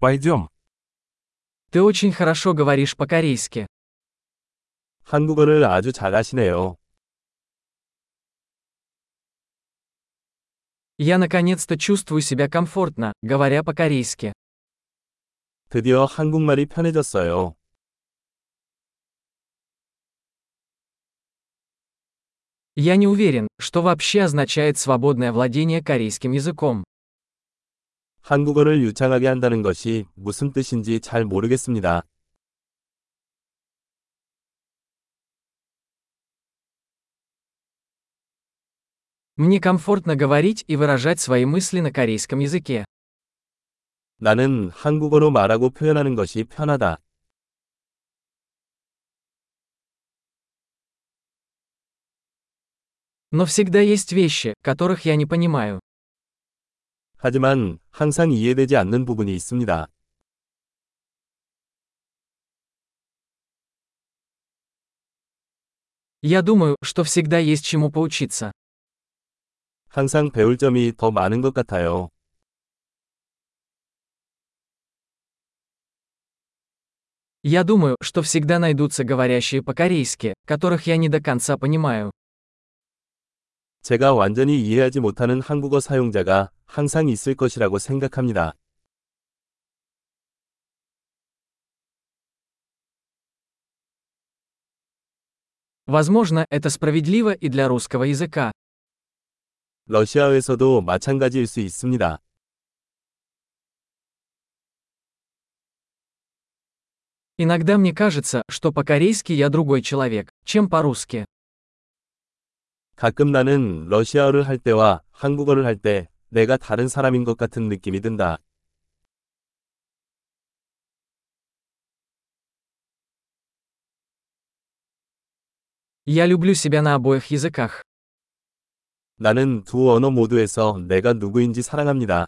Пойдем. Ты очень хорошо говоришь по-корейски. 한국어를 아주 잘하시네요. Я наконец-то чувствую себя комфортно, говоря по-корейски. 드디어 한국말이 편해졌어요. Я не уверен, что вообще означает свободное владение корейским языком. 한국어를 유창하게 한다는 것이 무슨 뜻인지 잘 모르겠습니다. Мне комфортно говорить и выражать свои мысли на корейском языке. 나는 한국어로 말하고 표현하는 것이 편하다. Но всегда есть вещи, которых я не понимаю. 하지만 항상 이해되지 않는 부분이 있습니다. Я думаю, что всегда есть чему поучиться. 항상 배울 점이 더 많은 것 같아요. Я думаю, что всегда найдутся говорящие по-корейски, которых я не до конца понимаю. 제가 완전히 이해하지 못하는 한국어 사용자가 항상 있을 것이라고 생각합니다. Возможно, это справедливо и для русского языка. 러시아에서도 마찬가지일 수 있습니다. Иногда мне кажется, что по-корейски я другой человек, чем по-русски. 가끔 나는 러시아어를 할 때와 한국어를 할 때 내가 다른 사람인 것 같은 느낌이 든다. Я люблю себя на обоих языках. 나는 두 언어 모두에서 내가 누구인지 사랑합니다.